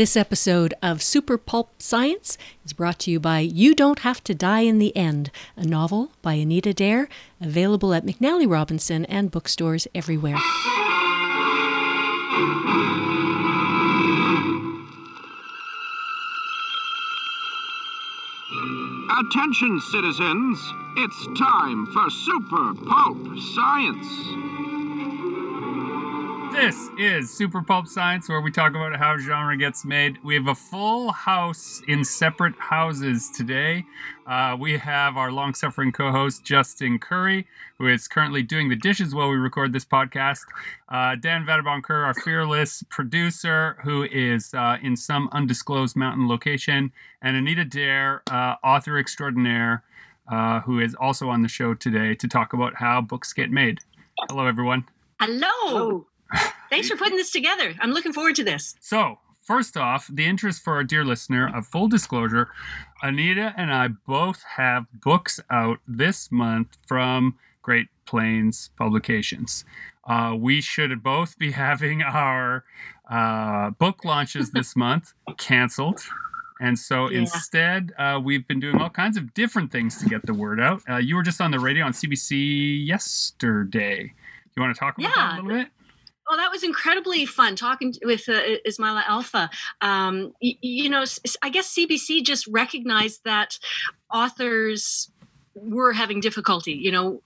This episode of Super Pulp Science is brought to you by You Don't Have to Die in the End, a novel by Anita Daher, available at McNally Robinson and bookstores everywhere. Attention, citizens. It's time for Super Pulp Science. This is Super Pulp Science, where we talk about how genre gets made. We have a full house in separate houses today. Uh, we have our long suffering co host, Justin Currie, who is currently doing the dishes while we record this podcast. Uh, Dan Vadabonker, our fearless producer, who is uh, in some undisclosed mountain location. And Anita Daher, uh, author extraordinaire, uh, who is also on the show today to talk about how books get made. Hello, everyone. Hello. Thanks for putting this together. I'm looking forward to this. So, first off, the interest for our dear listener of full disclosure, Anita and I both have books out this month from Great Plains Publications. Uh, we should both be having our uh, book launches this month canceled. And so Yeah. instead, uh, we've been doing all kinds of different things to get the word out. Uh, you were just on the radio on CBC yesterday. You want to talk about that a little bit? Well, that was incredibly fun talking with uh, Ismaila Alfa. Um, you know, I guess CBC just recognized that authors were having difficulty. You know,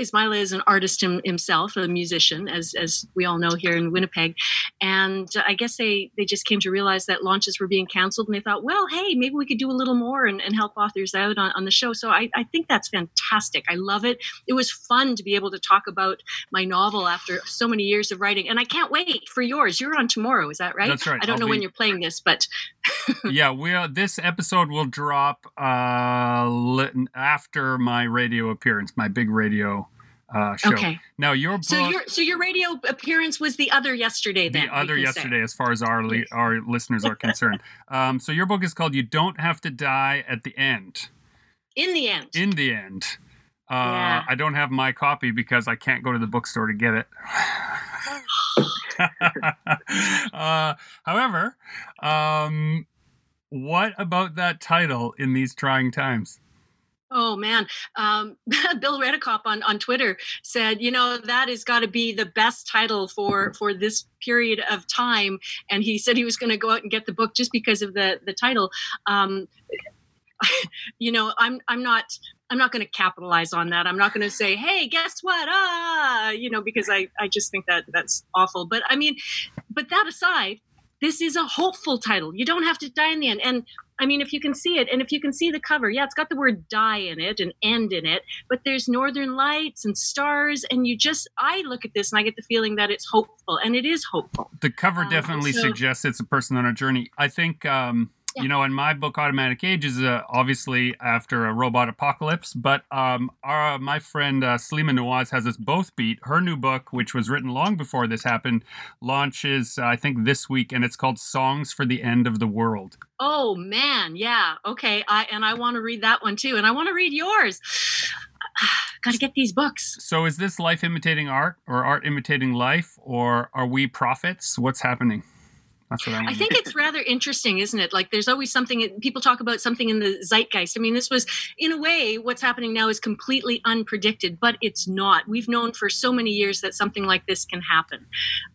Ismaila is an artist him, himself, a musician, as as we all know here in Winnipeg, and I guess they they just came to realize that launches were being canceled, and they thought, well, hey, maybe we could do a little more and, and help authors out on, on the show. So I, I think that's fantastic. I love it. It was fun to be able to talk about my novel after so many years of writing, and I can't wait for yours. You're on tomorrow, is that right? That's right. I don't I'll know be- when you're playing this, but yeah, we are, this episode will drop uh, after my radio appearance, my big radio uh, show. okay. Now your book, So your so your radio appearance was the other yesterday. Then the other can say. yesterday, as far as our li- our listeners are concerned. um, so your book is called "You Don't Have to Die at the End." In the end, In the end, uh, Yeah. I don't have my copy because I can't go to the bookstore to get it. uh, however, um, what about that title in these trying times? Oh man, um, Bill Redekop on, on Twitter said, you know, that has got to be the best title for for this period of time, and he said he was going to go out and get the book just because of the the title. Um, you know, I'm I'm not I'm not going to capitalize on that. I'm not going to say, hey, guess what? Ah, you know, because I I just think that that's awful. But I mean, but that aside, this is a hopeful title. You don't have to die in the end, and I mean, if you can see it, and if you can see the cover, yeah, it's got the word die in it and end in it, but there's northern lights and stars, and you just, I look at this and I get the feeling that it's hopeful, and it is hopeful. The cover Um, definitely so- suggests it's a person on a journey. I think, um, Yeah. you know, in my book, Automatic Age is uh, obviously after a robot apocalypse, but um, our, my friend uh, Saleema Nawaz has us both beat. Her new book, which was written long before this happened, launches, uh, I think, this week, and it's called Songs for the End of the World. Oh man, yeah, okay, I and I want to read that one too, and I want to read yours. got to get these books. So is this life imitating art or art imitating life, or are we prophets? What's happening? That's what I, I think it's rather interesting, isn't it? Like there's always something people talk about something in the zeitgeist. I mean, this was in a way what's happening now is completely unpredicted, but it's not. We've known for so many years that something like this can happen,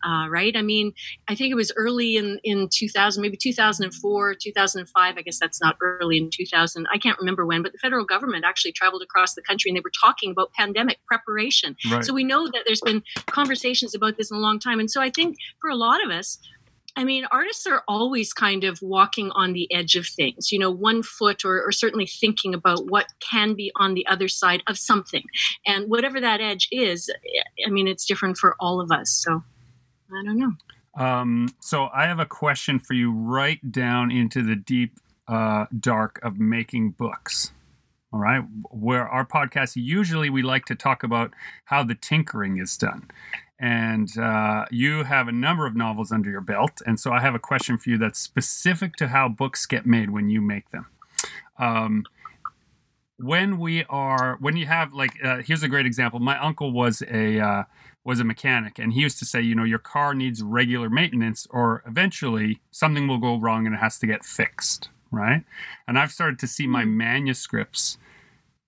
uh, right? I mean, I think it was early in in 2000, maybe 2004, 2005. I guess that's not early in 2000. I can't remember when, but the federal government actually traveled across the country and they were talking about pandemic preparation. right. So we know that there's been conversations about this in a long time. And so I think for a lot of us, I mean, artists are always kind of walking on the edge of things, you know, one foot or, or certainly thinking about what can be on the other side of something. And whatever that edge is, I mean, it's different for all of us. So I don't know. Um, so I have a question for you right down into the deep uh, dark of making books. All right. Where our podcast, usually we like to talk about how the tinkering is done. And uh, you have a number of novels under your belt. And so I have a question for you that's specific to how books get made when you make them. Um, when we are when you have like uh, here's a great example my uncle was a uh, was a mechanic and he used to say you know your car needs regular maintenance or eventually something will go wrong and it has to get fixed right and i've started to see my Hmm. manuscripts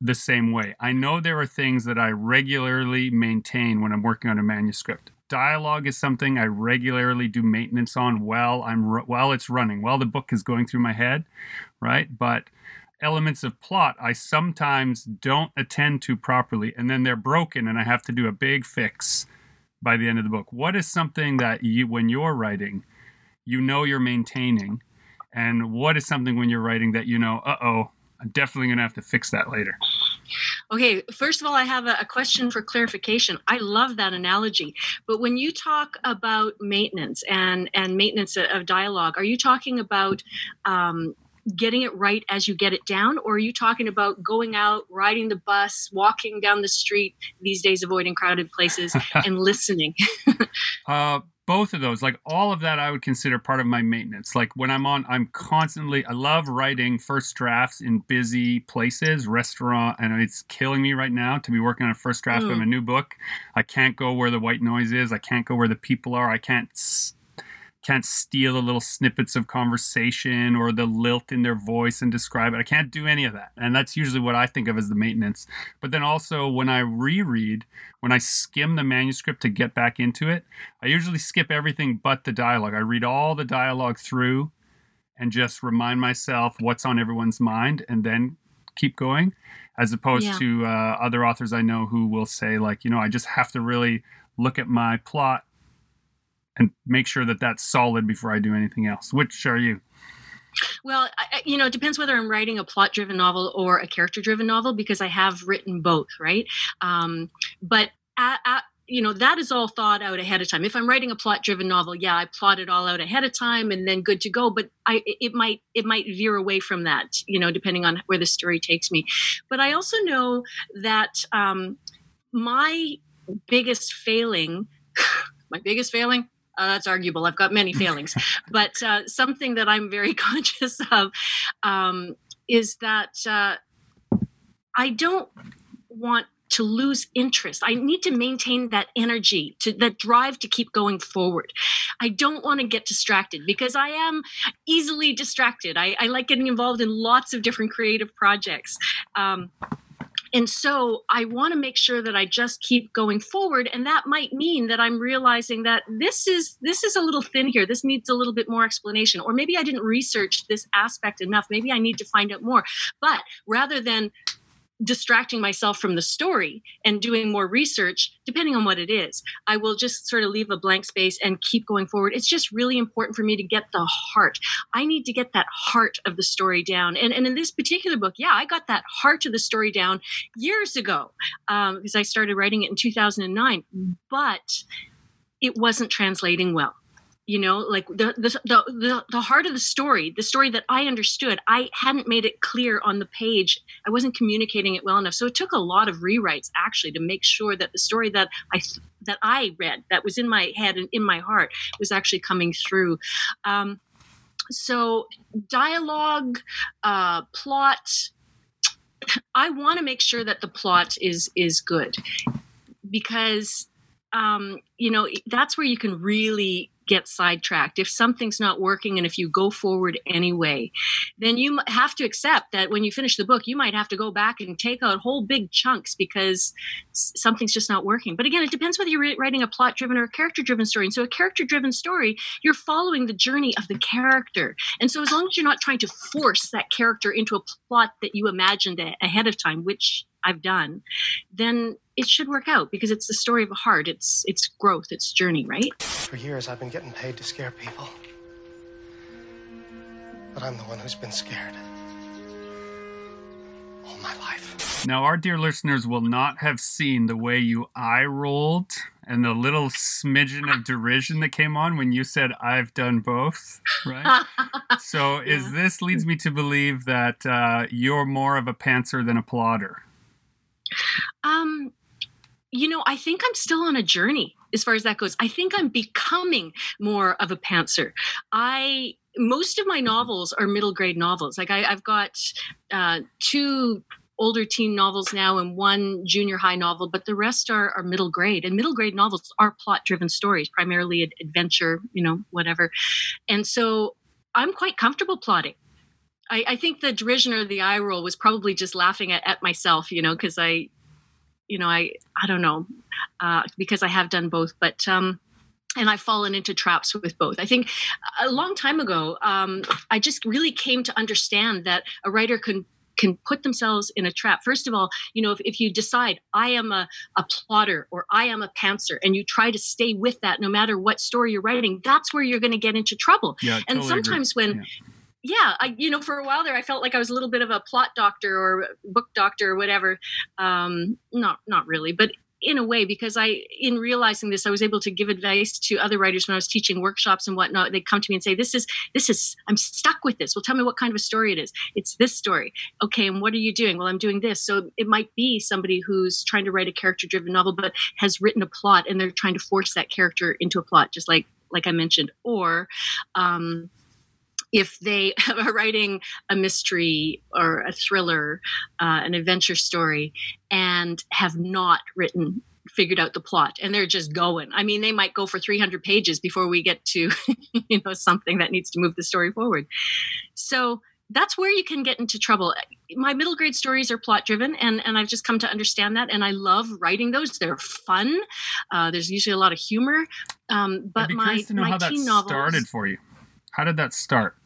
the same way. I know there are things that i regularly maintain when i'm working on a manuscript. Dialogue is something i regularly do maintenance on while i'm while it's running while the book is going through my head right? But elements of plot I sometimes don't attend to properly, and then they're broken, and I have to do a big fix by the end of the book. What is something that you, when you're writing, you know you're maintaining, and what is something when you're writing that you know, uh oh, I'm definitely gonna have to fix that later. Okay, first of all, I have a, a question for clarification. I love that analogy, but when you talk about maintenance and and maintenance of, of dialogue, are you talking about um, getting it right as you get it down, or are you talking about going out, riding the bus, walking down the street these days, avoiding crowded places, and listening? Uh, both of those, like all of that, I would consider part of my maintenance. Like when I'm on, I'm constantly, I love writing first drafts in busy places, restaurant, and it's killing me right now to be working on a first draft of Mm. a new book. I can't go where the white noise is. I can't go where the people are. I can't. Can't steal the little snippets of conversation or the lilt in their voice and describe it. I can't do any of that. And that's usually what I think of as the maintenance. But then also when I reread, when I skim the manuscript to get back into it, I usually skip everything but the dialogue. I read all the dialogue through and just remind myself what's on everyone's mind and then keep going as opposed Yeah. to uh, other authors I know who will say like, you know, I just have to really look at my plot and make sure that that's solid before I do anything else. Which are you? Well, I, you know, it depends whether I'm writing a plot driven novel or a character driven novel because I have written both, right? Um, but, a a you know, that is all thought out ahead of time. If I'm writing a plot driven novel, yeah, I plot it all out ahead of time and then good to go. But I, it might, it might veer away from that, you know, depending on where the story takes me. But I also know that um, my biggest failing, my biggest failing, uh, that's arguable. I've got many failings, but uh, something that I'm very conscious of um, is that uh, I don't want to lose interest. I need to maintain that energy, to that drive to keep going forward. I don't want to get distracted because I am easily distracted. I, I like getting involved in lots of different creative projects. Um, and so I want to make sure that I just keep going forward, and that might mean that I'm realizing that this is this is a little thin here. This needs a little bit more explanation, or maybe I didn't research this aspect enough. Maybe I need to find out more. But rather than distracting myself from the story and doing more research, depending on what it is, I will just sort of leave a blank space and keep going forward. It's just really important for me to get the heart. I need to get that heart of the story down. And, and in this particular book, yeah, I got that heart of the story down years ago um, because I started writing it in 2009, but it wasn't translating well you know like the, the the the heart of the story the story that i understood i hadn't made it clear on the page. I wasn't communicating it well enough. So it took a lot of rewrites actually to make sure that the story that i that i read that was in my head and in my heart was actually coming through. Um, so dialogue uh, plot i want to make sure that the plot is is good. Because um, you know that's where you can really get sidetracked. If something's not working and if you go forward anyway then you have to accept that when you finish the book you might have to go back and take out whole big chunks because something's just not working. But again it depends whether you're writing a plot driven or a character driven story. And so a character driven story you're following the journey of the character. And so as long as you're not trying to force that character into a plot that you imagined ahead of time which i've done then it should work out because it's the story of a heart it's it's growth it's journey right For years, I've been getting paid to scare people. But I'm the one who's been scared. All my life. Now, our dear listeners will not have seen the way you eye rolled and the little smidgen of derision that came on when you said, I've done both, right? so, is Yeah. this leads me to believe that uh, you're more of a pantser than a plotter? Um, you know, I think I'm still on a journey as far as that goes. I think I'm becoming more of a pantser. I most of my novels are middle grade novels. Like I, I've got uh, two older teen novels now and one junior high novel, but the rest are, are middle grade. And middle grade novels are plot driven stories, primarily adventure, you know, whatever. And so I'm quite comfortable plotting. I, I think the derision or the eye roll was probably just laughing at, at myself, you know, because I, you know, I I don't know, uh, because I have done both, but um, and I've fallen into traps with both. I think a long time ago, um, I just really came to understand that a writer can can put themselves in a trap. First of all, you know, if, if you decide I am a, a plotter or I am a pantser and you try to stay with that no matter what story you're writing, that's where you're going to get into trouble. Yeah, and totally agree. sometimes when Yeah. Yeah, I you know for a while there I felt like I was a little bit of a plot doctor or book doctor or whatever. Um, not not really, but in a way because I in realizing this I was able to give advice to other writers when I was teaching workshops and whatnot. They'd come to me and say, "This is this is I'm stuck with this. Well, tell me what kind of a story it is. It's this story. Okay, and what are you doing? Well, I'm doing this. So it might be somebody who's trying to write a character driven novel but has written a plot and they're trying to force that character into a plot, just like like I mentioned, or um, if they are writing a mystery or a thriller, uh, an adventure story, and have not written figured out the plot and they're just going. I mean they might go for 300 pages before we get to you know something that needs to move the story forward. So that's where you can get into trouble. My middle grade stories are plot driven and, and i've just come to understand that and i love writing those. They're fun. Uh, there's usually a lot of humor. Um, but my, curious to know my teen novels started for you. How did that start?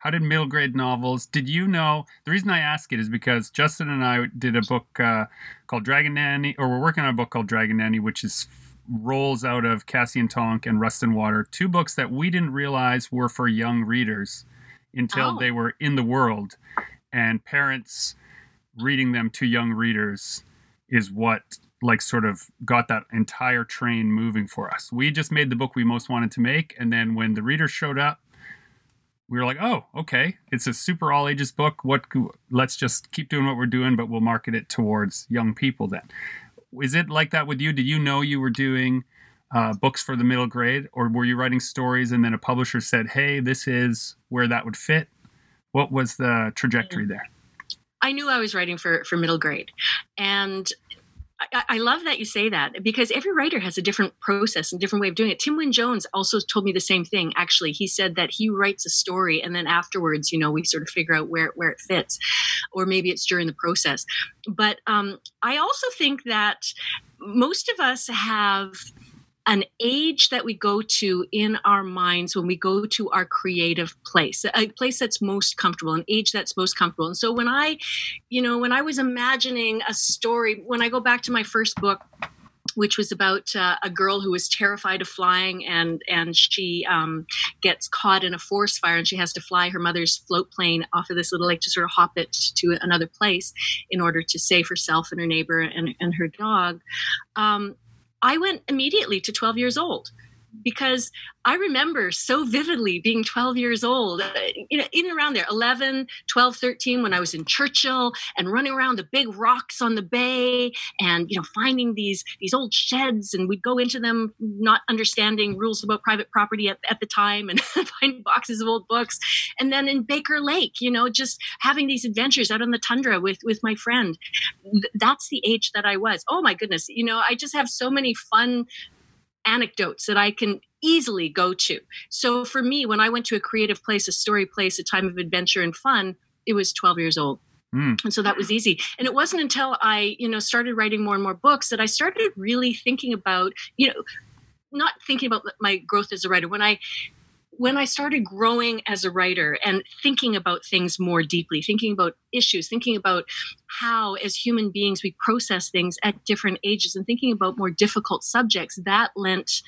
How did middle grade novels? Did you know? The reason I ask it is because Justin and I did a book uh, called Dragon Nanny, or we're working on a book called Dragon Nanny, which is rolls out of Cassie and Tonk and Rust and Water, two books that we didn't realize were for young readers until Oh. they were in the world, and parents reading them to young readers is what like sort of got that entire train moving for us. We just made the book we most wanted to make, and then when the readers showed up, we were like, "Oh, okay, it's a super all ages book. What? Let's just keep doing what we're doing, but we'll market it towards young people." Then, is it like that with you? Did you know you were doing uh, books for the middle grade, or were you writing stories and then a publisher said, "Hey, this is where that would fit"? What was the trajectory there? I knew I was writing for for middle grade, and I, love that you say that because every writer has a different process and different way of doing it. Tim Wynne Jones also told me the same thing. Actually, he said that he writes a story and then afterwards, you know, we sort of figure out where where it fits, or maybe it's during the process. But um, I also think that most of us have an age that we go to in our minds when we go to our creative place, a place that's most comfortable, an age that's most comfortable. And so when I, you know, when I was imagining a story, when I go back to my first book, which was about uh, a girl who was terrified of flying and and she um, gets caught in a forest fire and she has to fly her mother's float plane off of this little lake to sort of hop it to another place in order to save herself and her neighbor and, and her dog. Um, I went immediately to 12 years old because I remember so vividly being 12 years old, uh, you know, in and around there, 11, 12, 13, when I was in Churchill and running around the big rocks on the bay and, you know, finding these, these old sheds and we'd go into them not understanding rules about private property at, at the time and find boxes of old books. And then in Baker Lake, you know, just having these adventures out on the tundra with, with my friend. That's the age that I was. Oh my goodness. You know, I just have so many fun anecdotes that I can easily go to. So for me, when I went to a creative place, a story place, a time of adventure and fun, it was 12 years old. Hmm. And so that was easy. And it wasn't until I, you know, started writing more and more books that I started really thinking about, you know, not thinking about my growth as a writer. When I when I started growing as a writer and thinking about things more deeply, thinking about issues, thinking about how, as human beings, we process things at different ages, and thinking about more difficult subjects, that lent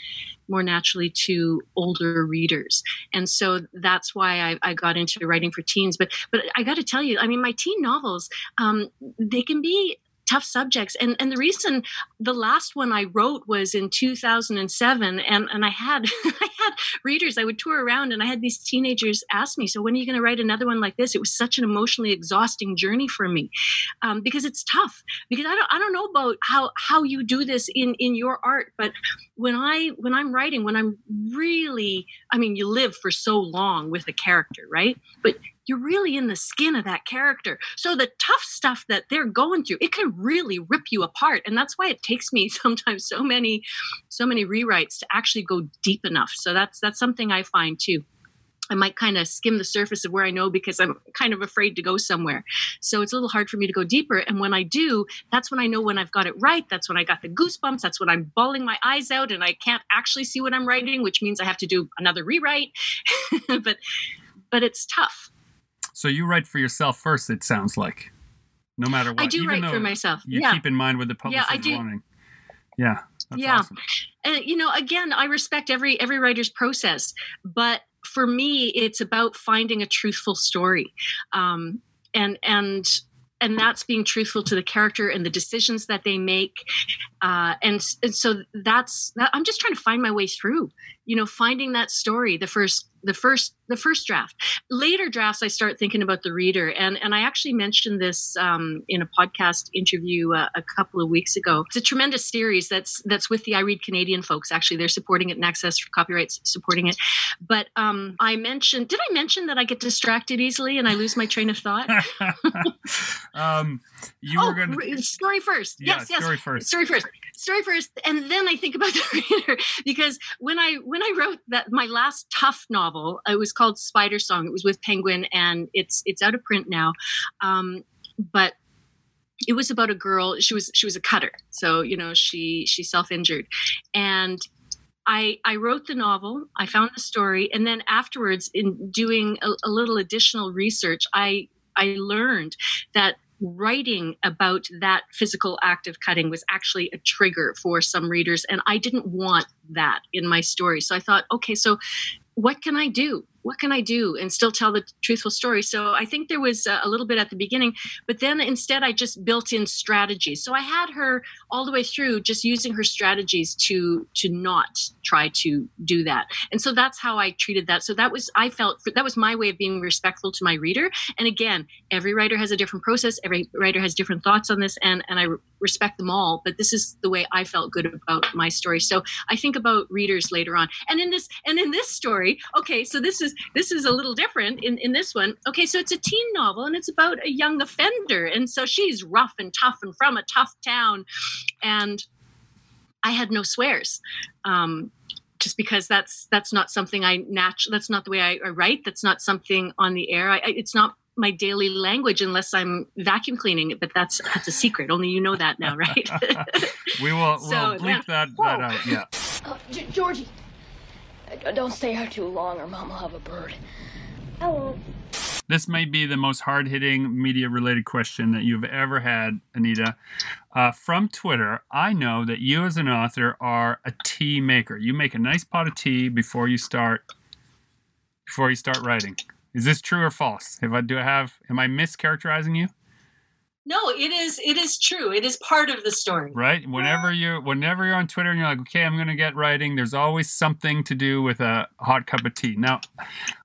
more naturally to older readers. And so that's why I, I got into writing for teens. But but I got to tell you, I mean, my teen novels, um, they can be tough subjects and and the reason the last one i wrote was in 2007 and and i had i had readers. I would tour around, and I had these teenagers ask me, "So when are you going to write another one like this?" It was such an emotionally exhausting journey for me um, because it's tough. Because I don't I don't know about how how you do this in in your art, but when I when I'm writing, when I'm really, I mean, you live for so long with a character, right? But you're really in the skin of that character. So the tough stuff that they're going through, it can really rip you apart. And that's why it takes me sometimes so many, so many rewrites to actually go deep enough. So that's that's something I find too. I might kind of skim the surface of where I know because I'm kind of afraid to go somewhere. So it's a little hard for me to go deeper. And when I do, that's when I know when I've got it right. That's when I got the goosebumps. That's when I'm bawling my eyes out and I can't actually see what I'm writing, which means I have to do another rewrite. but but it's tough. So you write for yourself first, it sounds like. No matter what. I do Even write for myself. You yeah. keep in mind what the publisher I is do. wanting. Yeah. That's Yeah. awesome. and you know again i respect every every writer's process but for me it's about finding a truthful story um, and and and that's being truthful to the character and the decisions that they make uh, and, and so that's that, i'm just trying to find my way through you know finding that story the first the first the first draft. Later drafts i start thinking about the reader and and i actually mentioned this um, in a podcast interview uh, a couple of weeks ago. It's a tremendous series that's that's with the i read canadian folks. Actually they're supporting it and access for copyrights supporting it. But um, i mentioned did i mention that i get distracted easily and i lose my train of thought? Um, you oh were going to. story first. Yeah, yes yes. story first. story first. Story first and then i think about the reader because when i when i wrote that my last tough novel it was called spider song. It was with penguin and it's it's out of print now. Um, but it was about a girl. She was she was a cutter. So you know she she self-injured. And I, I wrote the novel, I found the story, and then afterwards, in doing a, a little additional research, I I learned that writing about that physical act of cutting was actually a trigger for some readers. And i didn't want that in my story. So i thought okay so what can i do what can i do? And still tell the truthful story. So i think there was a, a little bit at the beginning but then instead i just built in strategies. So i had her all the way through just using her strategies to to not try to do that. And so that's how i treated that. So that was i felt that was my way of being respectful to my reader. And again every writer has a different process. Every writer has different thoughts on this and and i respect them all but this is the way i felt good about my story. So i think about readers later on. And in this and in this story okay so this is this is a little different in in this one okay so it's a teen novel and it's about a young offender and so she's rough and tough and from a tough town and i had no swears um just because that's that's not something I natural. That's not the way I, I write. That's not something on the air. I, I, it's not my daily language unless I'm vacuum cleaning it. But that's that's a secret. Only you know that now, right? we will So, we'll bleep that, that out. Yeah. Oh, G- Georgie. Don't stay out too long or Mom will have a bird. Hello. This may be the most hard hitting media related question that you've ever had, Anita. Uh, from Twitter, I know that you as an author are a tea maker. You make a nice pot of tea before you start before you start writing. Is this true or false? Have I do I have am I mischaracterizing you? No, it is. It is true. It is part of the story. Right? Whenever you whenever you're on Twitter and you're like, okay, I'm gonna get writing, there's always something to do with a hot cup of tea. Now,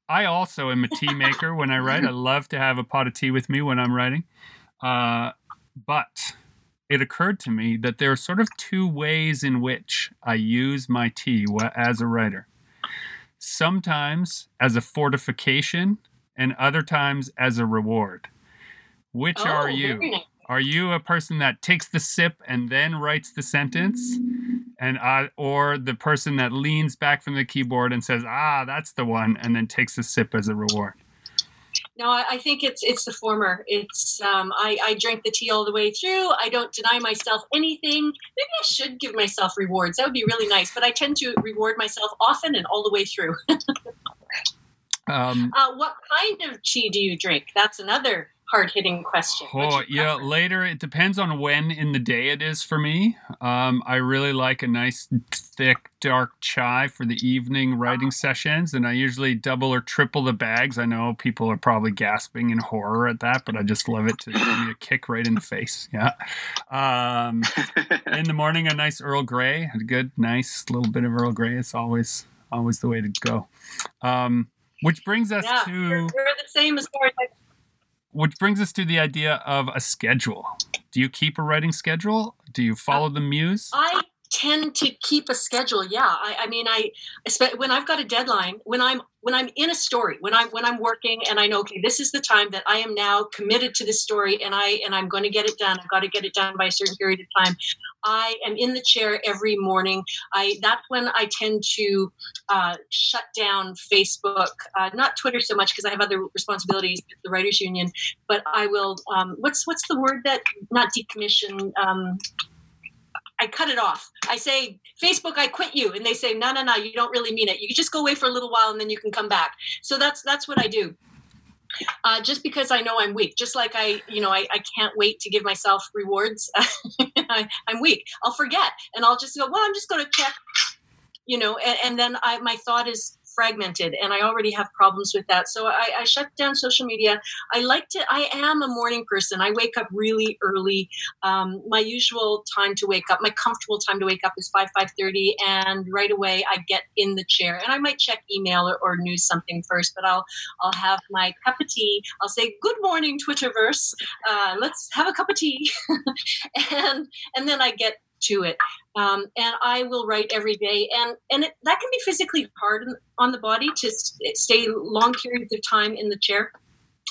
I also am a tea maker when I write. I love to have a pot of tea with me when I'm writing. Uh, but it occurred to me that there are sort of two ways in which I use my tea as a writer. Sometimes as a fortification, and other times as a reward. Which are Oh, you? nice. Are you a person that takes the sip and then writes the sentence, and uh, or the person that leans back from the keyboard and says, "Ah, that's the one," and then takes the sip as a reward? No, I, I think it's it's the former. It's um, I, I drink the tea all the way through. I don't deny myself anything. Maybe I should give myself rewards. That would be really nice. But I tend to reward myself often and all the way through. Um, uh, what kind of tea do you drink? That's another hard hitting question. Oh, yeah. Later, it depends on when in the day it is for me. Um, I really like a nice, thick, dark chai for the evening writing sessions, and I usually double or triple the bags. I know people are probably gasping in horror at that, but I just love it to give me a kick right in the face. Yeah. Um, in the morning, a nice Earl Grey, a good, nice little bit of Earl Grey. It's always always the way to go. Um, which brings us Yeah, to we're, we're the same as far as I which brings us to the idea of a schedule. Do you keep a writing schedule? Do you follow uh, the muse? I tend to keep a schedule. Yeah, I, I mean, I espe- when I've got a deadline, when I'm when I'm in a story, when I'm when I'm working, and I know okay, this is the time that I am now committed to this story, and I and I'm going to get it done. I've got to get it done by a certain period of time. I am in the chair every morning. I that's when I tend to uh, shut down Facebook, uh, not Twitter so much because I have other responsibilities with the Writers Union. But I will. Um, what's what's the word that not decommission? Um, I cut it off. I say, Facebook, I quit you, and they say, no, no, no, you don't really mean it. You just go away for a little while and then you can come back. So that's that's what I do. Uh, just because I know I'm weak, just like I, you know, I, I can't wait to give myself rewards. I, I'm weak. I'll forget, and I'll just go. Well, I'm just going to check, you know, and, and then I, my thought is fragmented and I already have problems with that. So I, I shut down social media. I like to, I am a morning person. I wake up really early. Um, my usual time to wake up, my comfortable time to wake up is 5, 5.30 and right away I get in the chair and I might check email or, or news something first, but I'll, I'll have my cup of tea. I'll say, good morning, Twitterverse. Uh, let's have a cup of tea. and, and then I get to it. Um, and i will write every day. And and it, that can be physically hard on the body to stay long periods of time in the chair.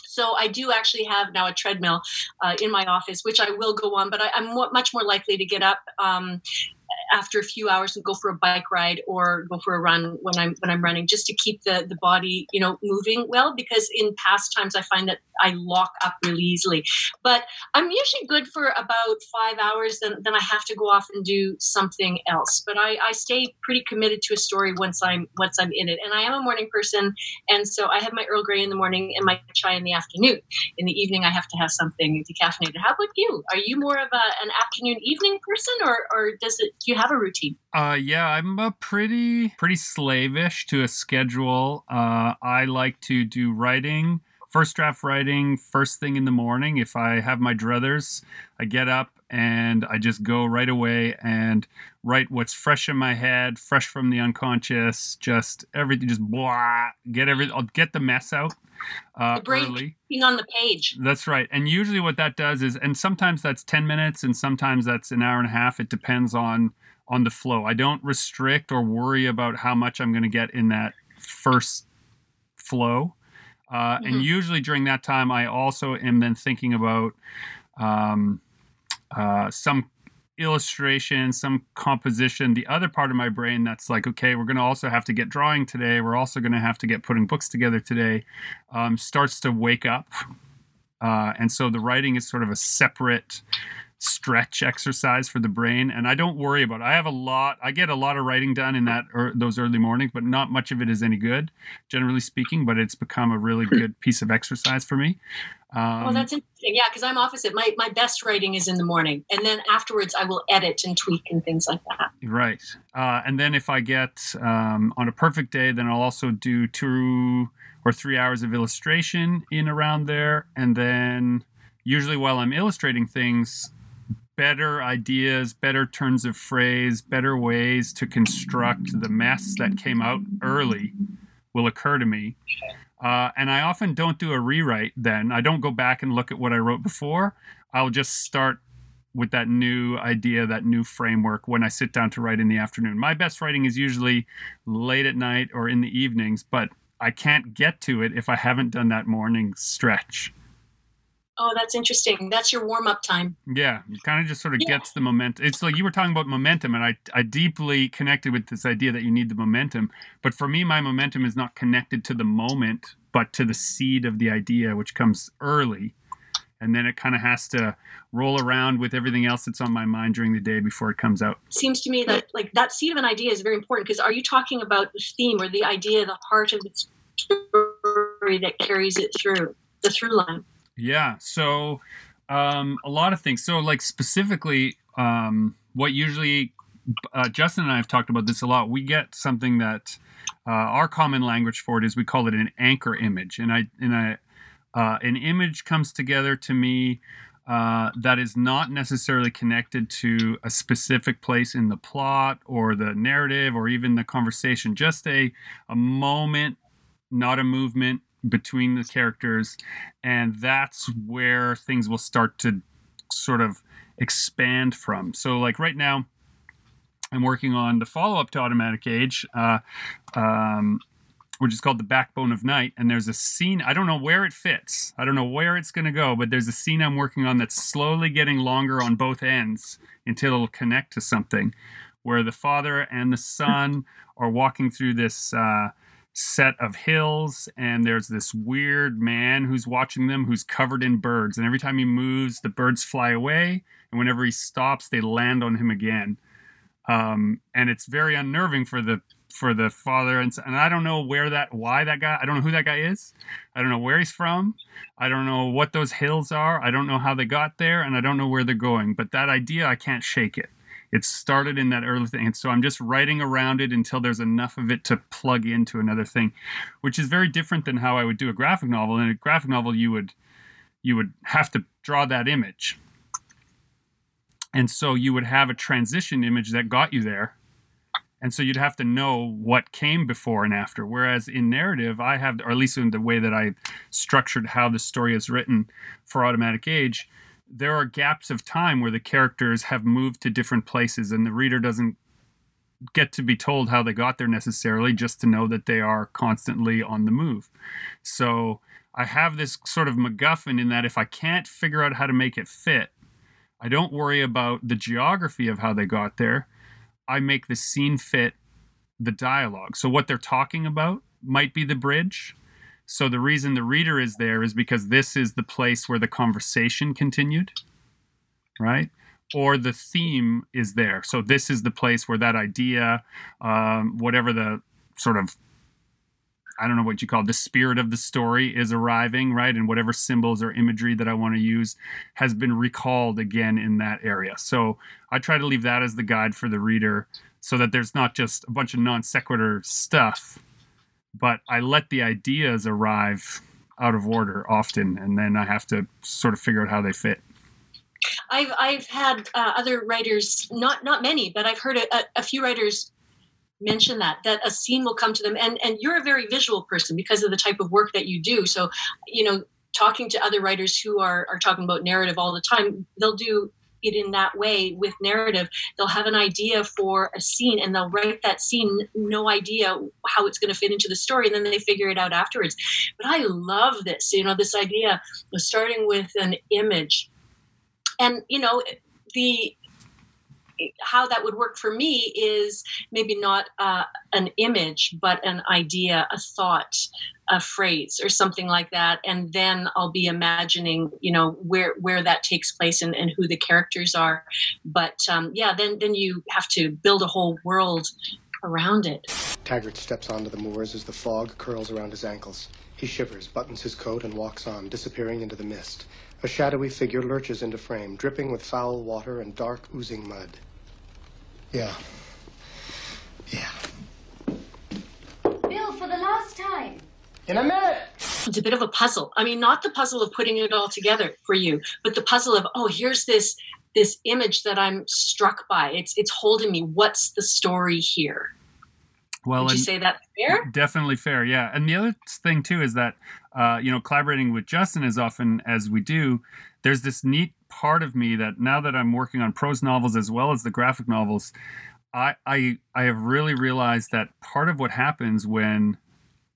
So I do actually have now a treadmill uh, in my office, which I will go on, but I, am much more likely to get up um, after a few hours and go for a bike ride or go for a run when I'm when I'm running, just to keep the the body you know moving well. Because in past times I find that I lock up really easily. But I'm usually good for about five hours. Then then I have to go off and do something else. But I, I stay pretty committed to a story once I'm once I'm in it. And I am a morning person, and so I have my Earl Grey in the morning and my chai in the afternoon. In the evening, I have to have something decaffeinated. How about you? Are you more of a, an afternoon evening person, or or does it do you have a routine? Uh, yeah, I'm a pretty pretty slavish to a schedule. Uh, I like to do writing, first draft writing, first thing in the morning. If I have my druthers, I get up and I just go right away and write what's fresh in my head, fresh from the unconscious, just everything, just blah, get every, I'll get the mess out. Uh, early. on the page. That's right. And usually what that does is, and sometimes that's 10 minutes and sometimes that's an hour and a half. It depends on, on the flow. I don't restrict or worry about how much I'm going to get in that first flow. Uh, Mm-hmm. And usually during that time, I also am then thinking about um, uh, some illustration, some composition. The other part of my brain that's like, okay, we're going to also have to get drawing today. We're also going to have to get putting books together today. Um, starts to wake up, uh, and so the writing is sort of a separate stretch exercise for the brain and i don't worry about it i have a lot i get a lot of writing done in that or those early mornings but not much of it is any good generally speaking but it's become a really good piece of exercise for me um, well, that's interesting. Yeah, because I'm opposite. My my best writing is in the morning, and then afterwards I will edit and tweak and things like that. Right. Uh, and then if I get um, on a perfect day, then I'll also do two or three hours of illustration in around there. And then usually while I'm illustrating things, better ideas, better turns of phrase, better ways to construct the mess that came out early will occur to me. Uh, and I often don't do a rewrite then. I don't go back and look at what I wrote before. I'll just start with that new idea, that new framework when I sit down to write in the afternoon. My best writing is usually late at night or in the evenings, but I can't get to it if I haven't done that morning stretch. Oh, that's interesting. That's your warm up time. Yeah, it kind of just sort of Yeah. gets the momentum. It's like you were talking about momentum, and I, I deeply connected with this idea that you need the momentum. But for me, my momentum is not connected to the moment, but to the seed of the idea, which comes early. And then it kind of has to roll around with everything else that's on my mind during the day before it comes out. Seems to me that like that seed of an idea is very important because are you talking about the theme or the idea, the heart of the story that carries it through the through line? Yeah. So um, a lot of things. So like specifically, um, what usually uh, Justin and I have talked about this a lot. We get something that uh, our common language for it is we call it an anchor image, and I and I uh, an image comes together to me uh, that is not necessarily connected to a specific place in the plot or the narrative or even the conversation. Just a a moment, not a movement between the characters, and that's where things will start to sort of expand from. So, like right now, I'm working on the follow up to Automatic Age. Uh, um, which is called The Backbone of Night. And there's a scene, I don't know where it fits. I don't know where it's going to go, but there's a scene I'm working on that's slowly getting longer on both ends until it'll connect to something where the father and the son are walking through this uh, set of hills. And there's this weird man who's watching them who's covered in birds. And every time he moves, the birds fly away. And whenever he stops, they land on him again. Um, and it's very unnerving for the for the father and, and i don't know where that why that guy i don't know who that guy is i don't know where he's from i don't know what those hills are i don't know how they got there and i don't know where they're going but that idea i can't shake it it started in that early thing. And so i'm just writing around it until there's enough of it to plug into another thing which is very different than how i would do a graphic novel. In a graphic novel you would you would have to draw that image. And so you would have a transition image that got you there. And so you'd have to know what came before and after. Whereas in narrative i have or at least in the way that i structured how the story is written for automatic age there are gaps of time where the characters have moved to different places and the reader doesn't get to be told how they got there necessarily just to know that they are constantly on the move so i have this sort of macguffin in that if i can't figure out how to make it fit i don't worry about the geography of how they got there I make the scene fit the dialogue. So what they're talking about might be the bridge. So the reason the reader is there is because this is the place where the conversation continued, right? Or the theme is there. So this is the place where that idea, um, whatever the sort of I don't know what you call it, the spirit of the story is arriving, right? And whatever symbols or imagery that I want to use has been recalled again in that area. So I try to leave that as the guide for the reader so that there's not just a bunch of non sequitur stuff, but I let the ideas arrive out of order often, and then I have to sort of figure out how they fit. I've I've had uh, other writers, not not many, but I've heard a, a, few writers mention that that a scene will come to them and and you're a very visual person because of the type of work that you do so you know talking to other writers who are are talking about narrative all the time they'll do it in that way with narrative. They'll have an idea for a scene and they'll write that scene no idea how it's going to fit into the story and then they figure it out afterwards. But i love this you know this idea of starting with an image. And you know the how that would work for me is maybe not uh, an image, but an idea, a thought, a phrase, or something like that, and then I'll be imagining, you know, where where that takes place and, and who the characters are. But um, yeah, then then you have to build a whole world around it. Taggart steps onto the moors as the fog curls around his ankles. He shivers, buttons his coat, and walks on, disappearing into the mist. A shadowy figure lurches into frame, dripping with foul water and dark, oozing mud. Yeah. Yeah. Bill, for the last time. In a minute. It's a bit of a puzzle. I mean, not the puzzle of putting it all together for you, but the puzzle of oh, here's this this image that I'm struck by. It's it's holding me. What's the story here? Well, Would you say that fair? Definitely fair, yeah. And the other thing too is that uh, you know collaborating with Justin as often as we do, there's this neat part of me that now that I'm working on prose novels as well as the graphic novels, I I I have really realized that part of what happens when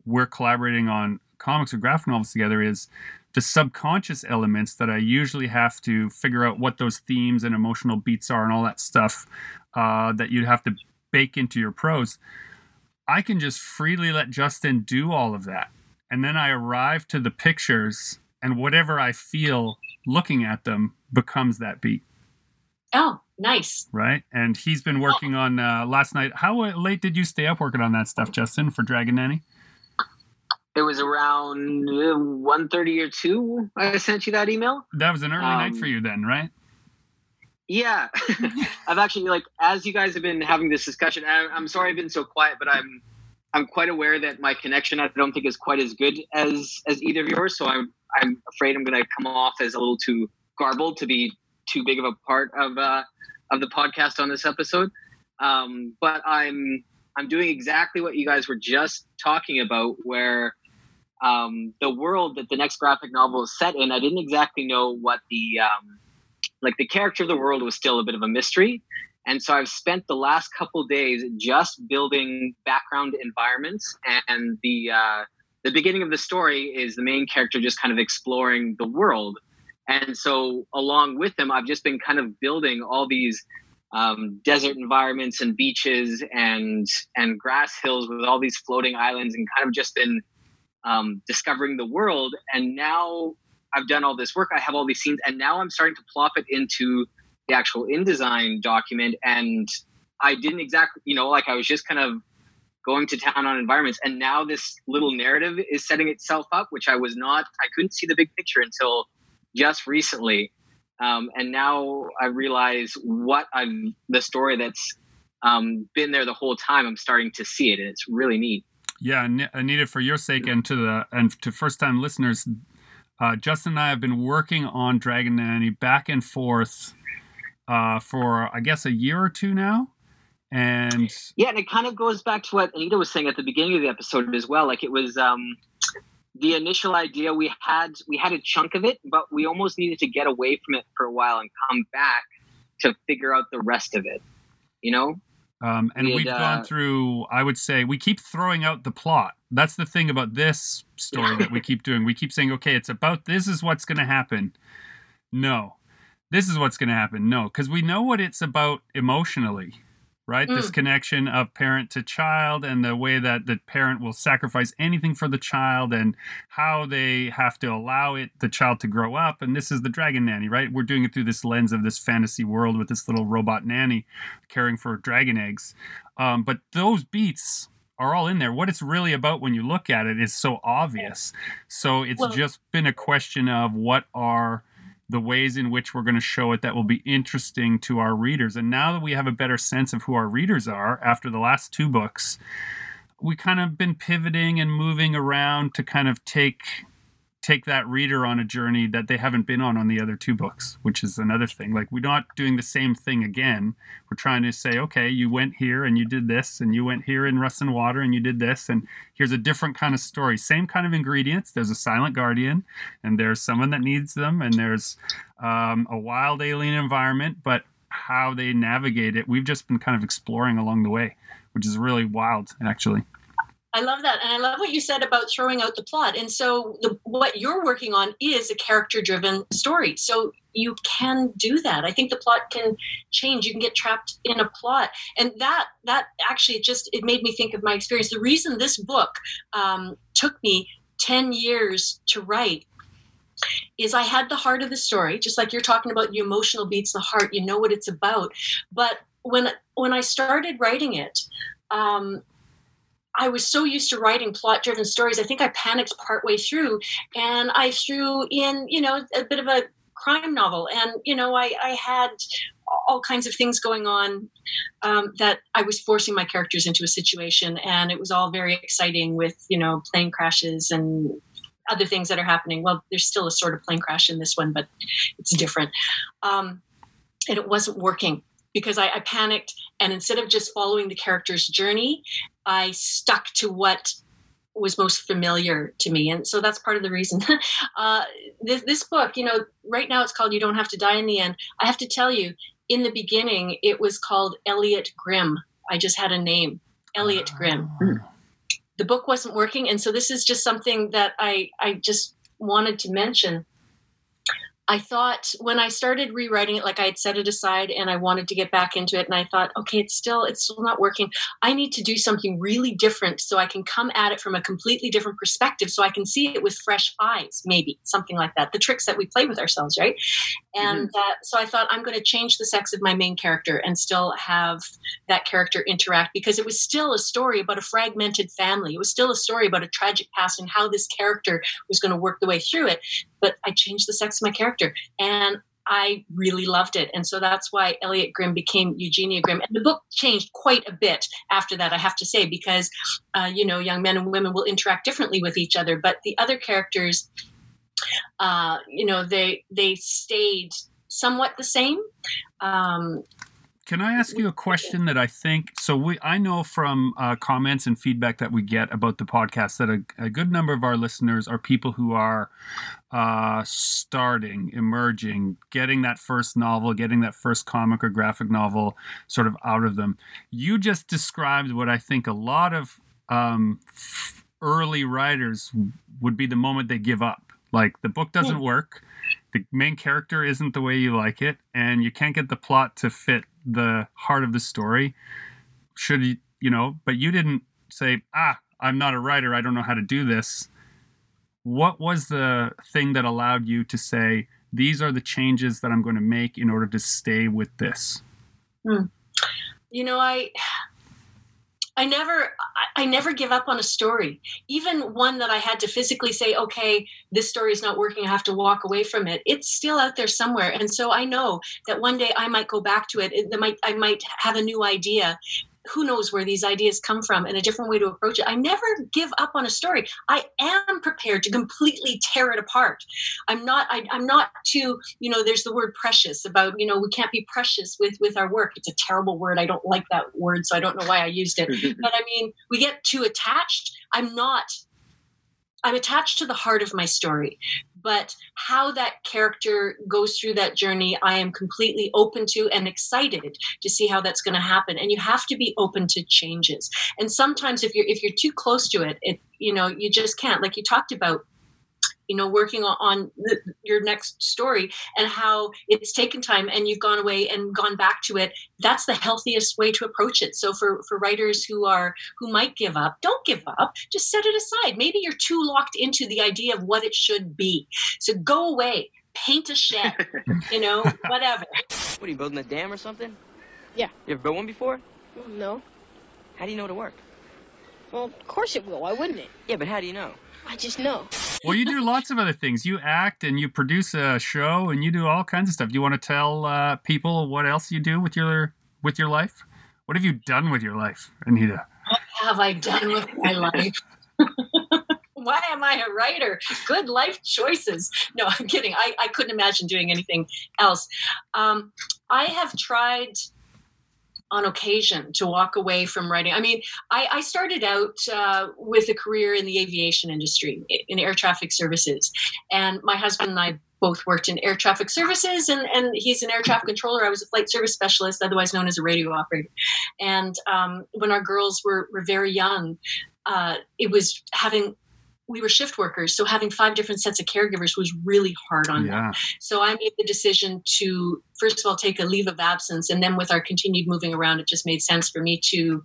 we're collaborating on comics or graphic novels together is the subconscious elements that I usually have to figure out what those themes and emotional beats are and all that stuff uh, that you'd have to bake into your prose. I can just freely let Justin do all of that. And then I arrive to the pictures, and whatever I feel looking at them becomes that beat. Oh, nice. Right. And he's been working on uh, last night. How late did you stay up working on that stuff, Justin, for Dragon Nanny? It was around 1.30 or 2 I sent you that email. That was an early um, night for you then, right? Yeah. I've actually, like, as you guys have been having this discussion, I, I'm sorry I've been so quiet, but I'm I'm quite aware that my connection I don't think is quite as good as as either of yours. So I'm I'm afraid I'm going to come off as a little too garbled to be too big of a part of uh, of the podcast on this episode. Um, but I'm I'm doing exactly what you guys were just talking about, where um, the world that the next graphic novel is set in, I didn't exactly know what the um, like the character of the world was still a bit of a mystery. And so I've spent the last couple days just building background environments, and the uh, the beginning of the story is the main character just kind of exploring the world. And so along with him, I've just been kind of building all these um, desert environments and beaches and and grass hills with all these floating islands, and kind of just been um, discovering the world. And now I've done all this work. I have all these scenes, and now I'm starting to plop it into the actual InDesign document. And I didn't exactly, you know, like I was just kind of going to town on environments, and now this little narrative is setting itself up, which I was not. I couldn't see the big picture until just recently. Um, and now I realize what I'm the story that's um, been there the whole time. I'm starting to see it, and it's really neat. Yeah, Anita, for your sake and to the and to first time listeners, uh, Justin and I have been working on Dragon Nanny back and forth uh, for I guess a year or two now. And yeah, and it kind of goes back to what Anita was saying at the beginning of the episode as well. Like it was um, the initial idea we had we had a chunk of it, but we almost needed to get away from it for a while and come back to figure out the rest of it. You know? Um, and we have uh, gone through, I would say, we keep throwing out the plot. That's the thing about this story that we keep doing. We keep saying, okay, it's about this is what's going to happen. No, this is what's going to happen. No, because we know what it's about emotionally right? Mm. This connection of parent to child and the way that the parent will sacrifice anything for the child and how they have to allow it the child to grow up. And this is the dragon nanny, right? We're doing it through this lens of this fantasy world with this little robot nanny caring for dragon eggs. Um, but those beats are all in there. What it's really about when you look at it is so obvious. So it's well, just been a question of what are the ways in which we're going to show it that will be interesting to our readers. And now that we have a better sense of who our readers are after the last two books, we kind of been pivoting and moving around to kind of take take that reader on a journey that they haven't been on on the other two books, which is another thing. Like we're not doing the same thing again. We're trying to say, okay, you went here and you did this, and you went here in Rust and Water and you did this, and here's a different kind of story. Same kind of ingredients. There's a silent guardian, and there's someone that needs them, and there's um, a wild alien environment, but how they navigate it, we've just been kind of exploring along the way, which is really wild, actually. I love that. And I love what you said about throwing out the plot. And so, the, what you're working on is a character driven story. So, you can do that. I think the plot can change. You can get trapped in a plot. And that, that actually just, it made me think of my experience. The reason this book um, took me 10 years to write is I had the heart of the story, just like you're talking about the emotional beats, the heart, you know what it's about. But when when I started writing it, um, I was so used to writing plot driven stories. I think I panicked partway through and I threw in, you know, a bit of a crime novel. And, you know, I, I had all kinds of things going on um, that I was forcing my characters into a situation. And it was all very exciting with, you know, plane crashes and other things that are happening. Well, there's still a sort of plane crash in this one, but it's different. Um, and it wasn't working because I, I, panicked and instead of just following the character's journey i stuck to what was most familiar to me. And so that's part of the reason. Uh, this, this, book you know right now it's called you don't have to die in the end. I have to tell you in the beginning it was called elliot grimm. I just had a name elliot grimm. Oh. the book wasn't working. And so this is just something that i i just wanted to mention I thought when I started rewriting it, like I had set it aside and I wanted to get back into it, and I thought, okay, it's still it's still not working. I need to do something really different so I can come at it from a completely different perspective, so I can see it with fresh eyes, maybe something like that. The tricks that we play with ourselves, right? And mm-hmm. uh, so I thought I'm going to change the sex of my main character and still have that character interact because it was still a story about a fragmented family. It was still a story about a tragic past and how this character was going to work the way through it. But I changed the sex of my character and I really loved it. And so that's why Elliot Grimm became Eugenia Grimm. And the book changed quite a bit after that, I have to say, because, uh, you know, young men and women will interact differently with each other. But the other characters uh, you know, they they stayed somewhat the same. Um, Can I ask you a question that I think so? We I know from uh, comments and feedback that we get about the podcast that a, a good number of our listeners are people who are uh, starting, emerging, getting that first novel, getting that first comic or graphic novel sort of out of them. You just described what I think a lot of um, early writers would be the moment they give up. Like the book doesn't work, the main character isn't the way you like it, and you can't get the plot to fit the heart of the story. Should you, you know, but you didn't say, ah, I'm not a writer, I don't know how to do this. What was the thing that allowed you to say, these are the changes that I'm going to make in order to stay with this? Hmm. You know, I I never I never give up on a story. Even one that I had to physically say, okay, this story is not working, I have to walk away from it. It's still out there somewhere. And so I know that one day I might go back to it. it might I might have a new idea who knows where these ideas come from and a different way to approach it. I never give up on a story. I am prepared to completely tear it apart. I'm not. I, am not too. You know, there's the word precious about. You know, we can't be precious with with our work. It's a terrible word. I don't like that word, so I don't know why I used it. but I mean, we get too attached. I'm not I'm attached to the heart of my story, but how that character goes through that journey, I am completely open to and excited to see how that's going to happen. And you have to be open to changes. And sometimes, if you're if you're too close to it, it you know you just can't. Like you talked about you know working on the, your next story and how it's taken time and you've gone away and gone back to it that's the healthiest way to approach it. So for for writers who are who might give up don't give up. Just set it aside. Maybe you're too locked into the idea of what it should be. So go away. Paint a shed you know whatever. What are you building a dam or something? Yeah. You ever built one before? No. How do you know it'll work? Well of course it will. Why wouldn't it? Yeah but how do you know? I just know. Well, you do lots of other things. You act and you produce a show and you do all kinds of stuff. Do you want to tell uh, people what else you do with your with your life? What have you done with your life, Anita? What have I done with my life? Why am I a writer? Good life choices. No, I'm kidding. I, I couldn't imagine doing anything else. Um, I have tried on occasion to walk away from writing. I mean, I, I started out uh, with a career in the aviation industry, in air traffic services. And my husband and I both worked in air traffic services, and, and he's an air traffic controller. I was a flight service specialist, otherwise known as a radio operator. And um, when our girls were, were very young, uh, it was having we were shift workers, so having five different sets of caregivers was really hard on yeah. them. So I made the decision to first of all take a leave of absence, and then with our continued moving around, it just made sense for me to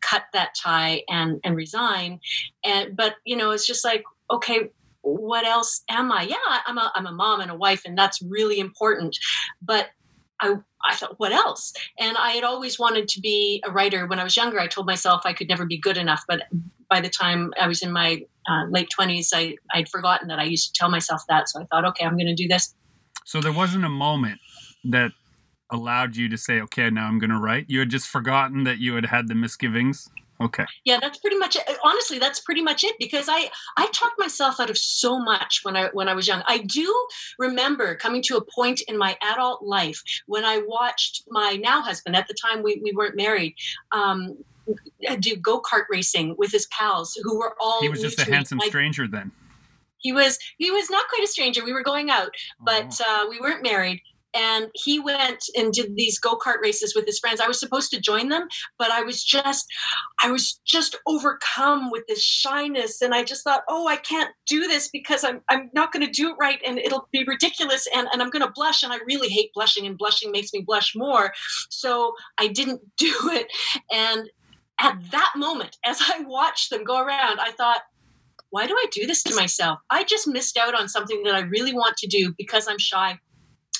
cut that tie and and resign. And but you know, it's just like okay, what else am I? Yeah, I'm a I'm a mom and a wife, and that's really important. But I, I thought, what else? And I had always wanted to be a writer. When I was younger, I told myself I could never be good enough. But by the time I was in my uh, late 20s, I, I'd forgotten that I used to tell myself that. So I thought, okay, I'm going to do this. So there wasn't a moment that allowed you to say, okay, now I'm going to write? You had just forgotten that you had had the misgivings? Okay. Yeah, that's pretty much it. Honestly, that's pretty much it because I I talked myself out of so much when I when I was young. I do remember coming to a point in my adult life when I watched my now husband at the time we, we weren't married um, do go kart racing with his pals who were all. He was just a handsome like, stranger then. He was he was not quite a stranger. We were going out, but oh. uh, we weren't married. And he went and did these go kart races with his friends. I was supposed to join them, but I was just, I was just overcome with this shyness, and I just thought, oh, I can't do this because I'm I'm not going to do it right, and it'll be ridiculous, and and I'm going to blush, and I really hate blushing, and blushing makes me blush more. So I didn't do it, and at that moment, as I watched them go around, I thought, why do I do this to myself? I just missed out on something that I really want to do because I'm shy.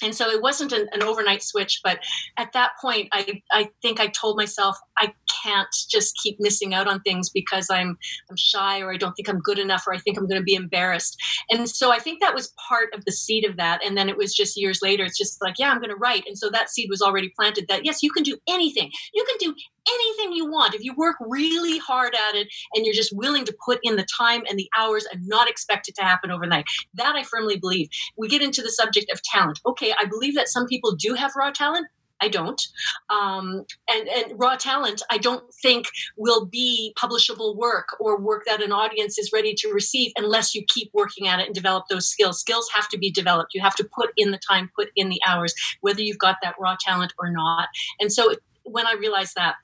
And so it wasn't an, an overnight switch, but at that point, I, I think I told myself, I can't just keep missing out on things because I'm I'm shy or I don't think I'm good enough or I think I'm going to be embarrassed. And so I think that was part of the seed of that. And then it was just years later, it's just like, yeah, I'm going to write. And so that seed was already planted that yes, you can do anything. You can do anything you want if you work really hard at it and you're just willing to put in the time and the hours and not expect it to happen overnight. That I firmly believe. We get into the subject of talent. Okay, I believe that some people do have raw talent. I don't. Um, and, and raw talent, I don't think will be publishable work or work that an audience is ready to receive unless you keep working at it and develop those skills. Skills have to be developed. You have to put in the time, put in the hours, whether you've got that raw talent or not. And so when I realized that,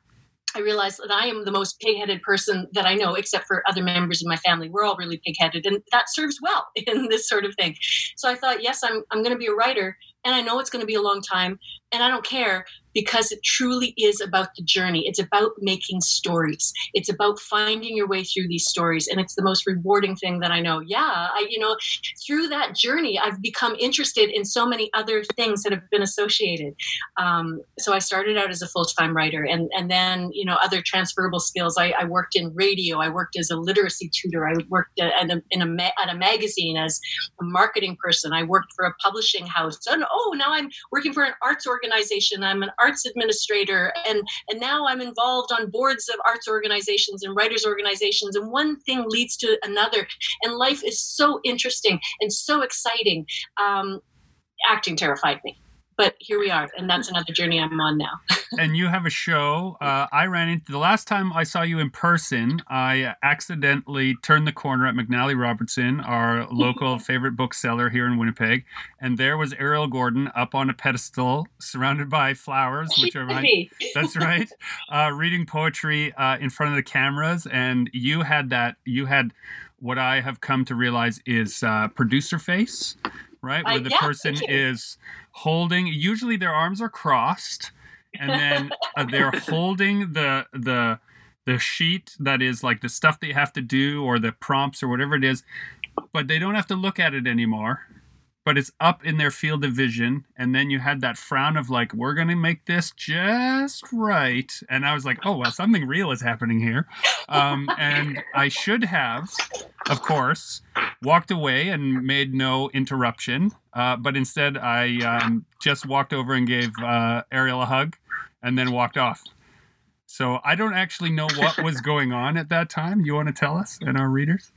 I realized that I am the most pig-headed person that I know, except for other members of my family. We're all really pig-headed, and that serves well in this sort of thing. So I thought, yes, I'm I'm going to be a writer, and I know it's going to be a long time, and I don't care because it truly is about the journey. It's about making stories. It's about finding your way through these stories. And it's the most rewarding thing that I know. Yeah, I, you know, through that journey, I've become interested in so many other things that have been associated. Um, so I started out as a full time writer and, and then, you know, other transferable skills. I, I, worked in radio, I worked as a literacy tutor, I worked at a, in a, at a magazine as a marketing person, I worked for a publishing house. And oh, now I'm working for an arts organization. I'm an arts administrator and and now i'm involved on boards of arts organizations and writers organizations and one thing leads to another. And life is so interesting and so exciting. Um, acting terrified me but here we are and that's another journey i'm on now. And you have a show uh, i ran into the last time i saw you in person i accidentally turned the corner at McNally Robinson our local favorite bookseller here in winnipeg and there was ariel gordon up on a pedestal surrounded by flowers which are right that's right uh, reading poetry uh, in front of the cameras and you had that you had what i have come to realize is uh, producer face right? Where the yeah, person is holding. Usually, their arms are crossed, and then uh, they're holding the the the sheet that is like the stuff they have to do or the prompts or whatever it is, but they don't have to look at it anymore but it's up in their field of vision. And then you had that frown of like, we're going to make this just right. And I was like, oh, well, something real is happening here. Um, and I should have, of course, walked away and made no interruption. Uh, but instead, I um, just walked over and gave uh, Ariel a hug and then walked off. So I don't actually know what was going on at that time. You want to tell us and our readers?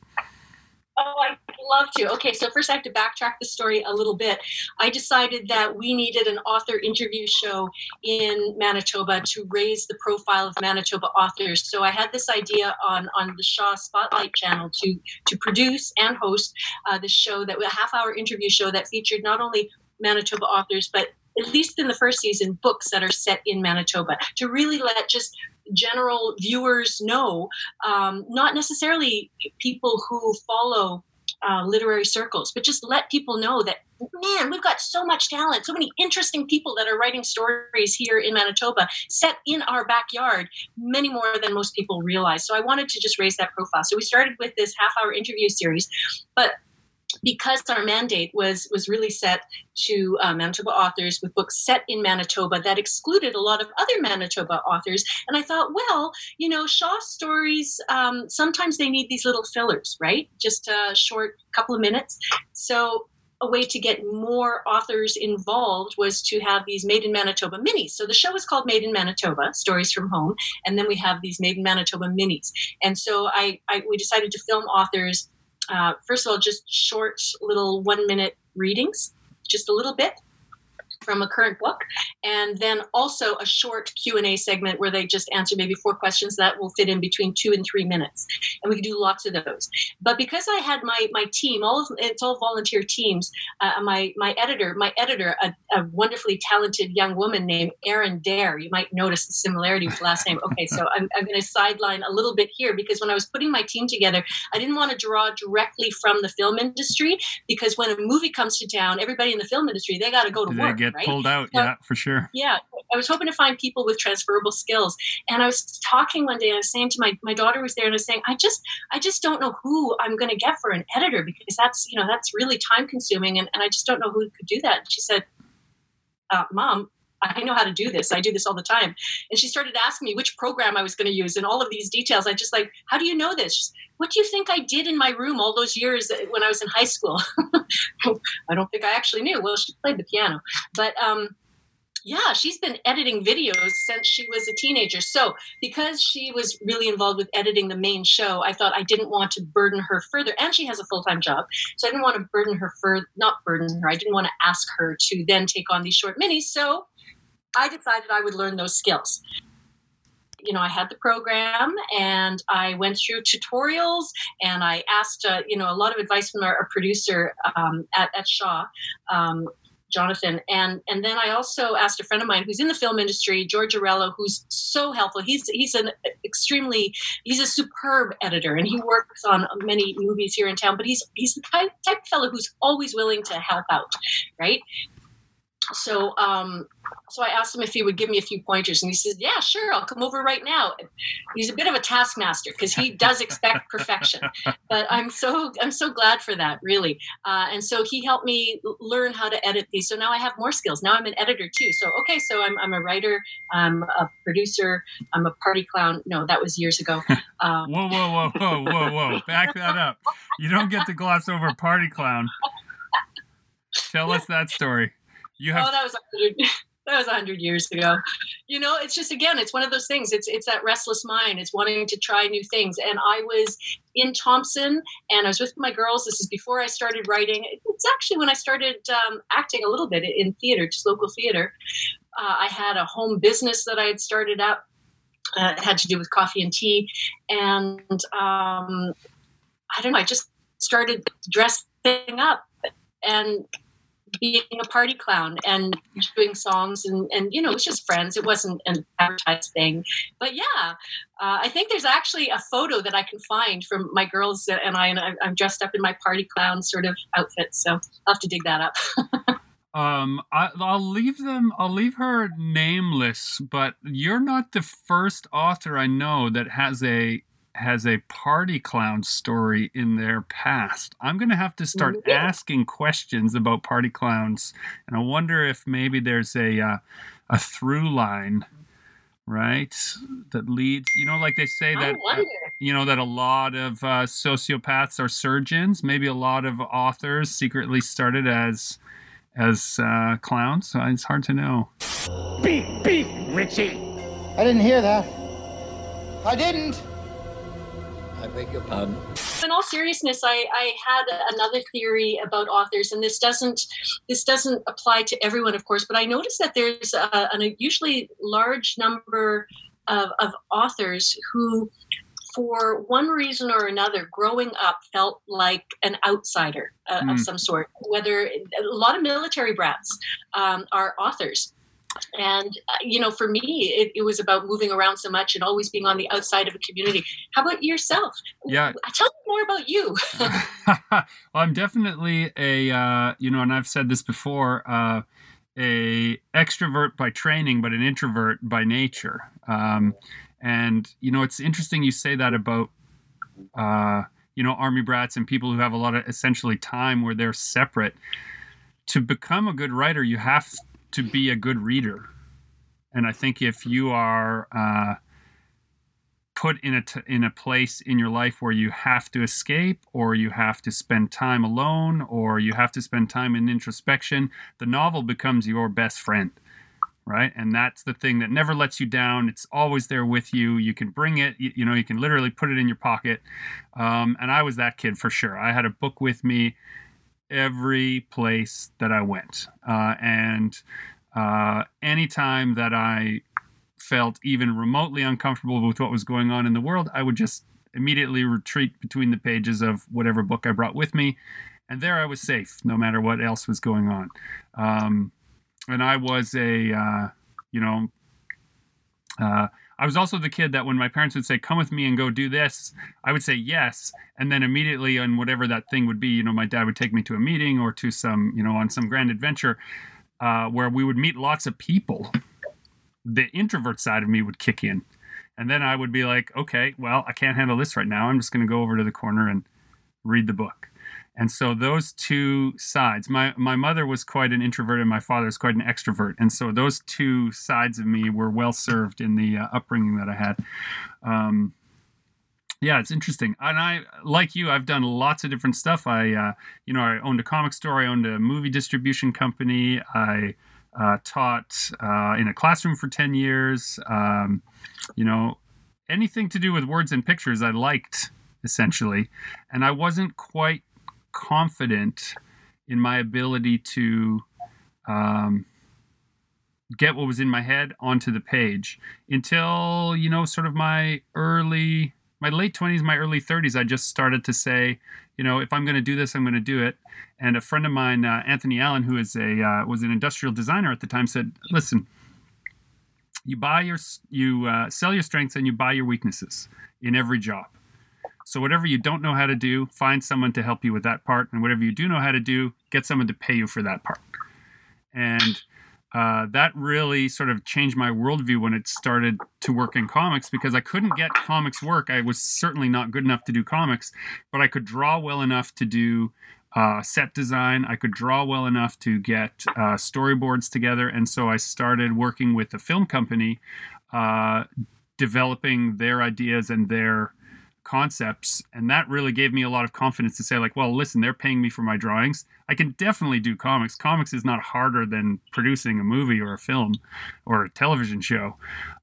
Oh, I love to. Okay, so first I have to backtrack the story a little bit. I decided that we needed an author interview show in Manitoba to raise the profile of Manitoba authors. So I had this idea on on the Shaw Spotlight channel to to produce and host uh, the show that a half hour interview show that featured not only Manitoba authors but at least in the first season, books that are set in Manitoba to really let just general viewers know, um, not necessarily people who follow uh, literary circles, but just let people know that man, we've got so much talent, so many interesting people that are writing stories here in Manitoba, set in our backyard, many more than most people realize. So I wanted to just raise that profile. So we started with this half hour interview series, but because our mandate was was really set to uh, Manitoba authors with books set in Manitoba that excluded a lot of other Manitoba authors. And I thought, well, you know, Shaw stories um, sometimes they need these little fillers, right? Just a short couple of minutes. So a way to get more authors involved was to have these Made in Manitoba minis. So the show is called Made in Manitoba, Stories from Home, and then we have these Made in Manitoba minis. And so I, I we decided to film authors uh, first of all, just short little one minute readings, just a little bit from a current book and then also a short q&a segment where they just answer maybe four questions that will fit in between two and three minutes and we can do lots of those. But because i had my my team all of it's all volunteer teams uh, my my editor my editor a, a, wonderfully talented young woman named erin Daher you might notice the similarity with last name. Okay so i'm, I'm going to sideline a little bit here because when i was putting my team together i didn't want to draw directly from the film industry because when a movie comes to town everybody in the film industry they got to go to they work get right? pulled out. So, yeah, for sure. Yeah, I was hoping to find people with transferable skills, and I was talking one day, and I was saying to my my daughter was there, and I was saying, I just I just don't know who I'm going to get for an editor because that's you know that's really time consuming, and, and I just don't know who could do that. And she said, uh, Mom, I know how to do this. I do this all the time. And she started asking me which program I was going to use and all of these details. I just like, how do you know this? She's, what do you think I did in my room all those years when I was in high school? I don't think I actually knew. Well, she played the piano, but um, yeah, she's been editing videos since she was a teenager. So, because she was really involved with editing the main show, I thought I didn't want to burden her further. And she has a full time job. So, I didn't want to burden her further, not burden her. I didn't want to ask her to then take on these short minis. So, I decided I would learn those skills. You know, I had the program and I went through tutorials and I asked, uh, you know, a lot of advice from our, our producer um, at, at Shaw. Um, Jonathan. And and then I also asked a friend of mine who's in the film industry, George Arello, who's so helpful. He's he's an extremely he's a superb editor, and he works on many movies here in town. But he's he's the type, type of fellow who's always willing to help out, right? So um, so I asked him if he would give me a few pointers, and he says, "Yeah, sure, I'll come over right now." He's a bit of a taskmaster because he does expect perfection, but I'm so I'm so glad for that, really. Uh, and so he helped me learn how to edit these. So now I have more skills. Now I'm an editor too. So okay, so I'm I'm a writer, I'm a producer, I'm a party clown. No, that was years ago. Um, whoa, whoa, whoa, whoa, whoa, whoa! Back that up. You don't get to gloss over party clown. Tell us that story. You have. Oh, that was that was 100 years ago. You know it's just again it's one of those things. It's it's that restless mind. It's wanting to try new things. And i was in thompson and i was with my girls. This is before i started writing. It's actually when i started um, acting a little bit in theater just local theater. Uh, i had a home business that i had started up. Uh, it had to do with coffee and tea. And um, i don't know i just started dressing up. And being a party clown and doing songs and, and you know it was just friends. It wasn't an advertised thing. But yeah uh, i think there's actually a photo that i can find from my girls and i and i'm dressed up in my party clown sort of outfit. So i'll have to dig that up. Um I, i'll leave them i'll leave her nameless but you're not the first author i know that has a has a party clown story in their past. I'm going to have to start yeah. asking questions about party clowns, and I wonder if maybe there's a uh, a through line, right, that leads. You know, like they say that uh, you know that a lot of uh, sociopaths are surgeons. Maybe a lot of authors secretly started as as uh, clowns. So it's hard to know. Beep beep, Richie. I didn't hear that. I didn't. I beg your pardon. In all seriousness, I, I had another theory about authors, and this doesn't this doesn't apply to everyone, of course. But I noticed that there's a, a usually large number of, of authors who for one reason or another, growing up felt like an outsider uh, mm. of some sort. Whether a lot of military brats um, are authors, and uh, you know for me it, it, was about moving around so much and always being on the outside of a community. How about yourself? Yeah. Tell me more about you. Well i'm definitely a uh, you know and i've said this before uh, a extrovert by training but an introvert by nature. Um, and you know it's interesting you say that about uh, you know army brats and people who have a lot of essentially time where they're separate. To become a good writer you have to be a good reader. And I think if you are uh, put in a t- in a place in your life where you have to escape, or you have to spend time alone, or you have to spend time in introspection, the novel becomes your best friend, right? And that's the thing that never lets you down. It's always there with you. You can bring it. You, you know, you can literally put it in your pocket. Um, and I was that kid for sure. I had a book with me every place that I went. Uh, and uh, anytime that I felt even remotely uncomfortable with what was going on in the world, I would just immediately retreat between the pages of whatever book I brought with me. And there I was safe, no matter what else was going on. Um, and I was a, uh, you know, uh, I was also the kid that when my parents would say, "Come with me and go do this," I would say yes, and then immediately on whatever that thing would be, you know, my dad would take me to a meeting or to some, you know, on some grand adventure uh, where we would meet lots of people. The introvert side of me would kick in, and then I would be like, "Okay, well, I can't handle this right now. I'm just going to go over to the corner and read the book." And so those two sides, my my mother was quite an introvert and my father was quite an extrovert, and so those two sides of me were well served in the uh, upbringing that I had. Um, yeah, it's interesting. And I, like you, I've done lots of different stuff. I, uh, you know, I owned a comic store. I owned a movie distribution company. I uh, taught uh, in a classroom for 10 years. Um, you know, anything to do with words and pictures I liked, essentially. And I wasn't quite confident in my ability to um, get what was in my head onto the page until, you know, sort of my early my late 20s, my early 30s, I just started to say, you know, if I'm going to do this, I'm going to do it. And a friend of mine, uh, Anthony Allen, who is a uh, was an industrial designer at the time, said, "Listen, you buy your you uh, sell your strengths and you buy your weaknesses in every job. So whatever you don't know how to do, find someone to help you with that part, and whatever you do know how to do, get someone to pay you for that part." And uh, that really sort of changed my worldview when it started to work in comics because I couldn't get comics work. I was certainly not good enough to do comics, but I could draw well enough to do uh, set design. I could draw well enough to get uh, storyboards together. And so I started working with a film company, uh, developing their ideas and their concepts and that really gave me a lot of confidence to say like well listen they're paying me for my drawings. I can definitely do comics. Comics is not harder than producing a movie or a film or a television show.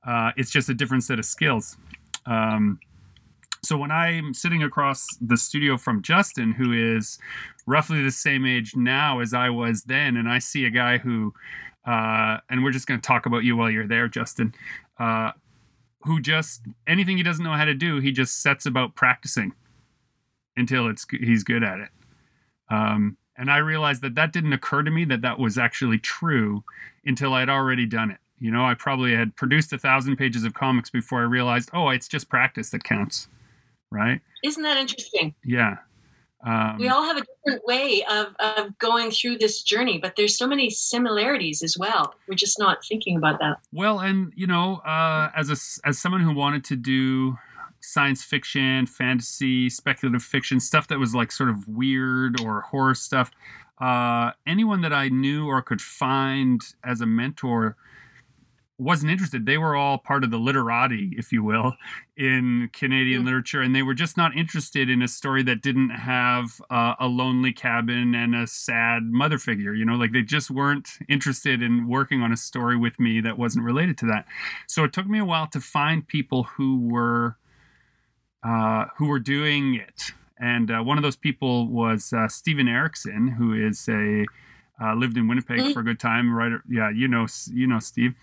Uh, it's just a different set of skills. Um, so when i'm sitting across the studio from justin who is roughly the same age now as i was then and i see a guy who uh, and we're just going to talk about you while you're there justin. Uh, who just anything he doesn't know how to do, he just sets about practicing until it's he's good at it. Um, and I realized that that didn't occur to me that that was actually true until I'd already done it. You know, I probably had produced a thousand pages of comics before I realized, oh, it's just practice that counts, right? Isn't that interesting? Yeah. Um, we all have a different way of, of going through this journey, but there's so many similarities as well. We're just not thinking about that. Well, and you know, uh, as a as someone who wanted to do science fiction, fantasy, speculative fiction, stuff that was like sort of weird or horror stuff, uh, anyone that I knew or could find as a mentor wasn't interested. They were all part of the literati, if you will, in Canadian mm-hmm. literature, and they were just not interested in a story that didn't have uh, a lonely cabin and a sad mother figure. You know, like they just weren't interested in working on a story with me that wasn't related to that. So it took me a while to find people who were uh, who were doing it, and uh, one of those people was uh, Steven Erikson, who is a uh, lived in Winnipeg mm-hmm. for a good time. Right? Yeah, you know, you know, Steve.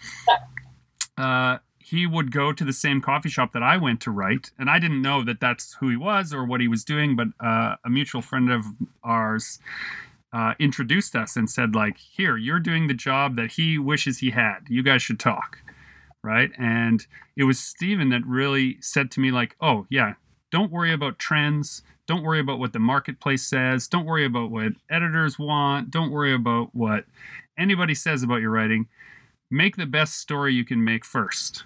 Uh, he would go to the same coffee shop that I went to write, and I didn't know that that's who he was or what he was doing. But uh, a mutual friend of ours uh, introduced us and said, like, "Here, you're doing the job that he wishes he had. You guys should talk." Right? And it was Steven that really said to me, like, "Oh yeah, don't worry about trends. Don't worry about what the marketplace says. Don't worry about what editors want. Don't worry about what anybody says about your writing. Make the best story you can make first.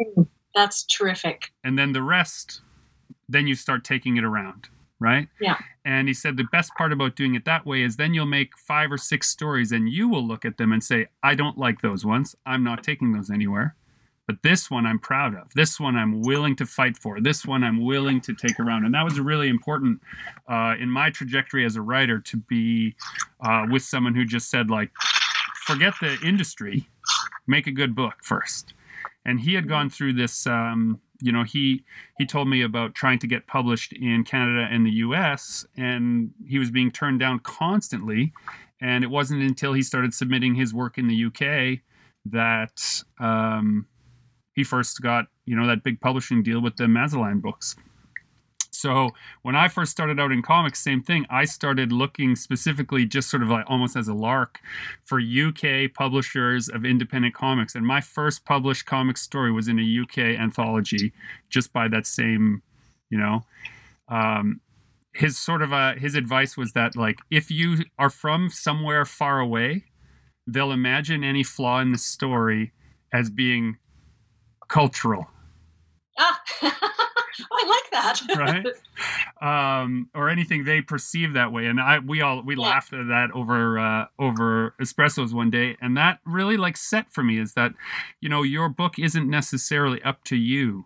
Mm, that's terrific. And then the rest, then you start taking it around, right? Yeah. And he said the best part about doing it that way is then you'll make five or six stories and you will look at them and say, I don't like those ones. I'm not taking those anywhere. But this one I'm proud of. This one I'm willing to fight for. This one I'm willing to take around. And that was really important uh, in my trajectory as a writer to be uh, with someone who just said, like, forget the industry, make a good book first. And he had gone through this. Um, you know, he he told me about trying to get published in Canada and the U.S. and he was being turned down constantly. And it wasn't until he started submitting his work in the U.K. that um, he first got you know that big publishing deal with the Malazan books. So when I first started out in comics, same thing. I started looking specifically, just sort of like almost as a lark, for UK publishers of independent comics. And my first published comic story was in a UK anthology, just by that same, you know. Um, his sort of uh, his advice was that like if you are from somewhere far away, they'll imagine any flaw in the story as being cultural. Ah. I like that. right? Um, or anything they perceive that way. And I, we all, we Yeah. laughed at that over, uh, over espressos one day. And that really like set for me is that, you know, your book isn't necessarily up to you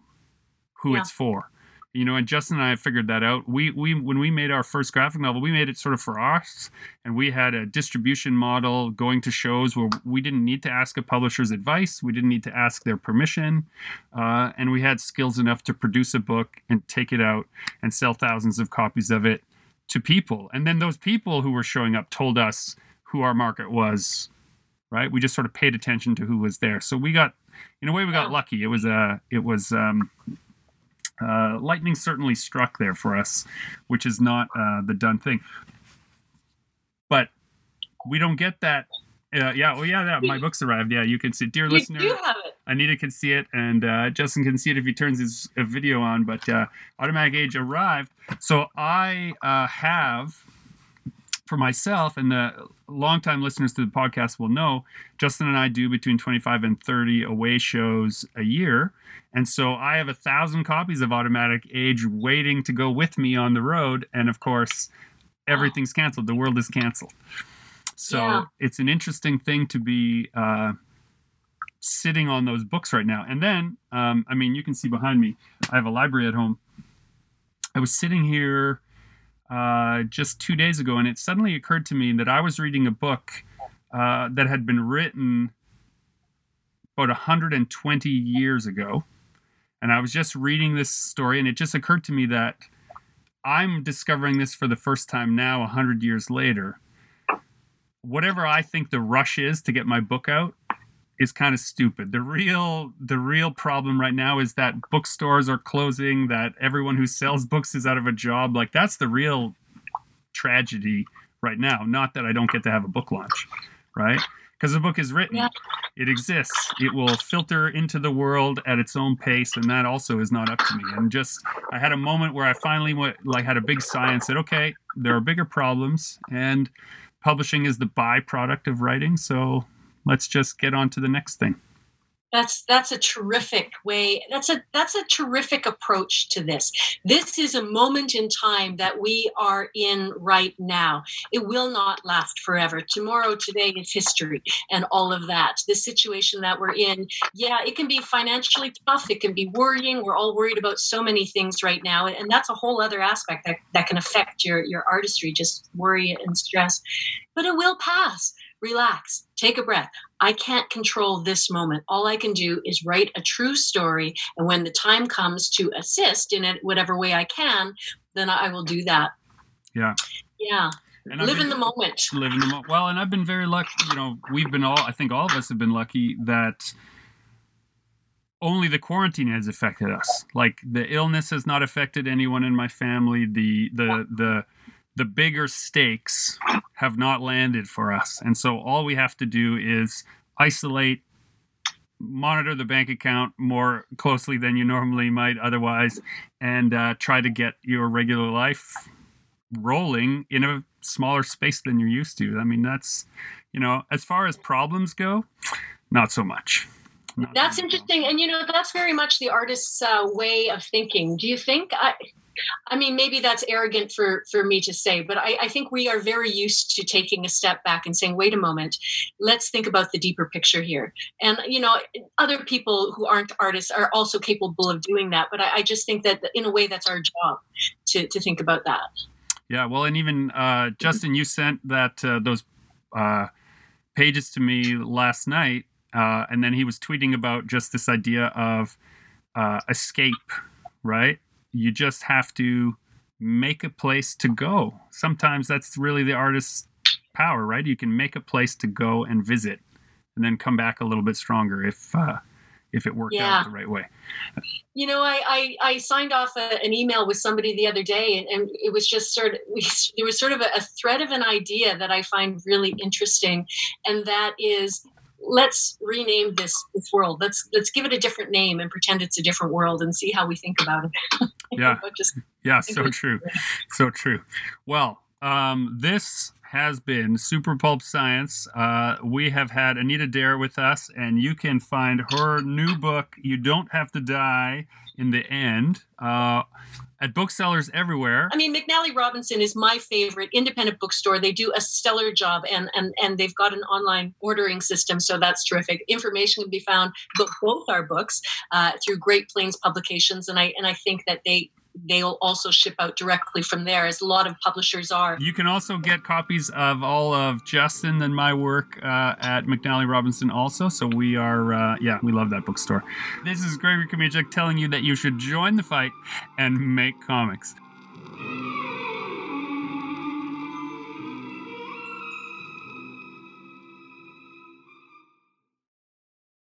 who Yeah. it's for. You know, and Justin and I figured that out. We we when we made our first graphic novel, we made it sort of for us, and we had a distribution model going to shows where we didn't need to ask a publisher's advice, we didn't need to ask their permission, uh, and we had skills enough to produce a book and take it out and sell thousands of copies of it to people. And then those people who were showing up told us who our market was. Right? We just sort of paid attention to who was there. So we got, in a way, we got lucky. It was a, it was. Um, uh, lightning certainly struck there for us, which is not uh, the done thing. But we don't get that. Uh, yeah, oh yeah, yeah, my book's arrived. Yeah, you can see, dear You listener. have it. Anita can see it, and uh, Justin can see it if he turns his uh, video on. But uh, Automatic Age arrived, so I uh, have for myself, and the longtime listeners to the podcast will know, Justin and I do between 25 and 30 away shows a year. And so I have a thousand copies of Automatic Age waiting to go with me on the road. And of course, everything's canceled. The world is canceled. So Yeah. it's an interesting thing to be uh, sitting on those books right now. And then, um, I mean, you can see behind me, I have a library at home. I was sitting here uh, just two days ago, and it suddenly occurred to me that I was reading a book uh, that had been written about 120 years ago. And I was just reading this story, and it just occurred to me that I'm discovering this for the first time now, 100 years later. Whatever I think the rush is to get my book out is kind of stupid. The real the real problem right now is that bookstores are closing, that everyone who sells books is out of a job. Like that's the real tragedy right now. Not that I don't get to have a book launch, right? Because the book is written, Yeah. it exists. It will filter into the world at its own pace, and that also is not up to me. And just I had a moment where I finally went like had a big sigh and said, okay, there are bigger problems, and publishing is the byproduct of writing. So let's just get on to the next thing. That's that's a terrific way. That's a that's a terrific approach to this. This is a moment in time that we are in right now. It will not last forever. Tomorrow, today is history, and all of that. The situation that we're in, yeah, it can be financially tough. It can be worrying. We're all worried about so many things right now, and that's a whole other aspect that that can affect your your artistry. Just worry and stress, but it will pass relax, take a breath. I can't control this moment. All I can do is write a true story. And when the time comes to assist in it, whatever way I can, then I will do that. Yeah. Yeah. And I've Live in the moment. live in the moment. Well, and I've been very lucky. You know, we've been all. I think all of us have been lucky that only the quarantine has affected us. Like the illness has not affected anyone in my family. The the the the bigger stakes have not landed for us, and so all we have to do is isolate. Monitor the bank account more closely than you normally might otherwise, and uh, try to get your regular life rolling in a smaller space than you're used to. I mean, that's, you know, as far as problems go, not so much. Not That's so much. interesting. And, you know, that's very much the artist's uh, way of thinking. Do you think? I, I mean, maybe that's arrogant for, for me to say, but I, I think we are very used to taking a step back and saying, wait a moment, let's think about the deeper picture here. And, you know, other people who aren't artists are also capable of doing that. But I, I just think that in a way, that's our job to, to think about that. Yeah, well, and even uh, Justin, you sent that uh, those uh, pages to me last night, uh, and then he was tweeting about just this idea of uh, escape, right? You just have to make a place to go. Sometimes that's really the artist's power, right? You can make a place to go and visit, and then come back a little bit stronger if uh, if it worked Yeah. out the right way. You know, I, I, I signed off a, an email with somebody the other day, and, and it was just sort of we, there was sort of a, a thread of an idea that I find really interesting, and that is let's rename this this world. Let's let's give it a different name and pretend it's a different world and see how we think about it. Yeah. just Yeah, so true. So true. Well, um, this has been Super Pulp Science. Uh, we have had Anita Daher with us, and you can find her new book, You Don't Have to Die in the End, uh, at booksellers everywhere. I mean, McNally Robinson is my favorite independent bookstore. They do a stellar job, and and and they've got an online ordering system, so that's terrific. Information can be found about both our books uh, through Great Plains Publications, and I and I think that they they'll also ship out directly from there, as a lot of publishers are. You can also get copies of all of Justin and my work uh, at McNally Robinson also. So we are, uh, yeah, we love that bookstore. This is Gregory Chomichuk telling you that you should join the fight and make comics.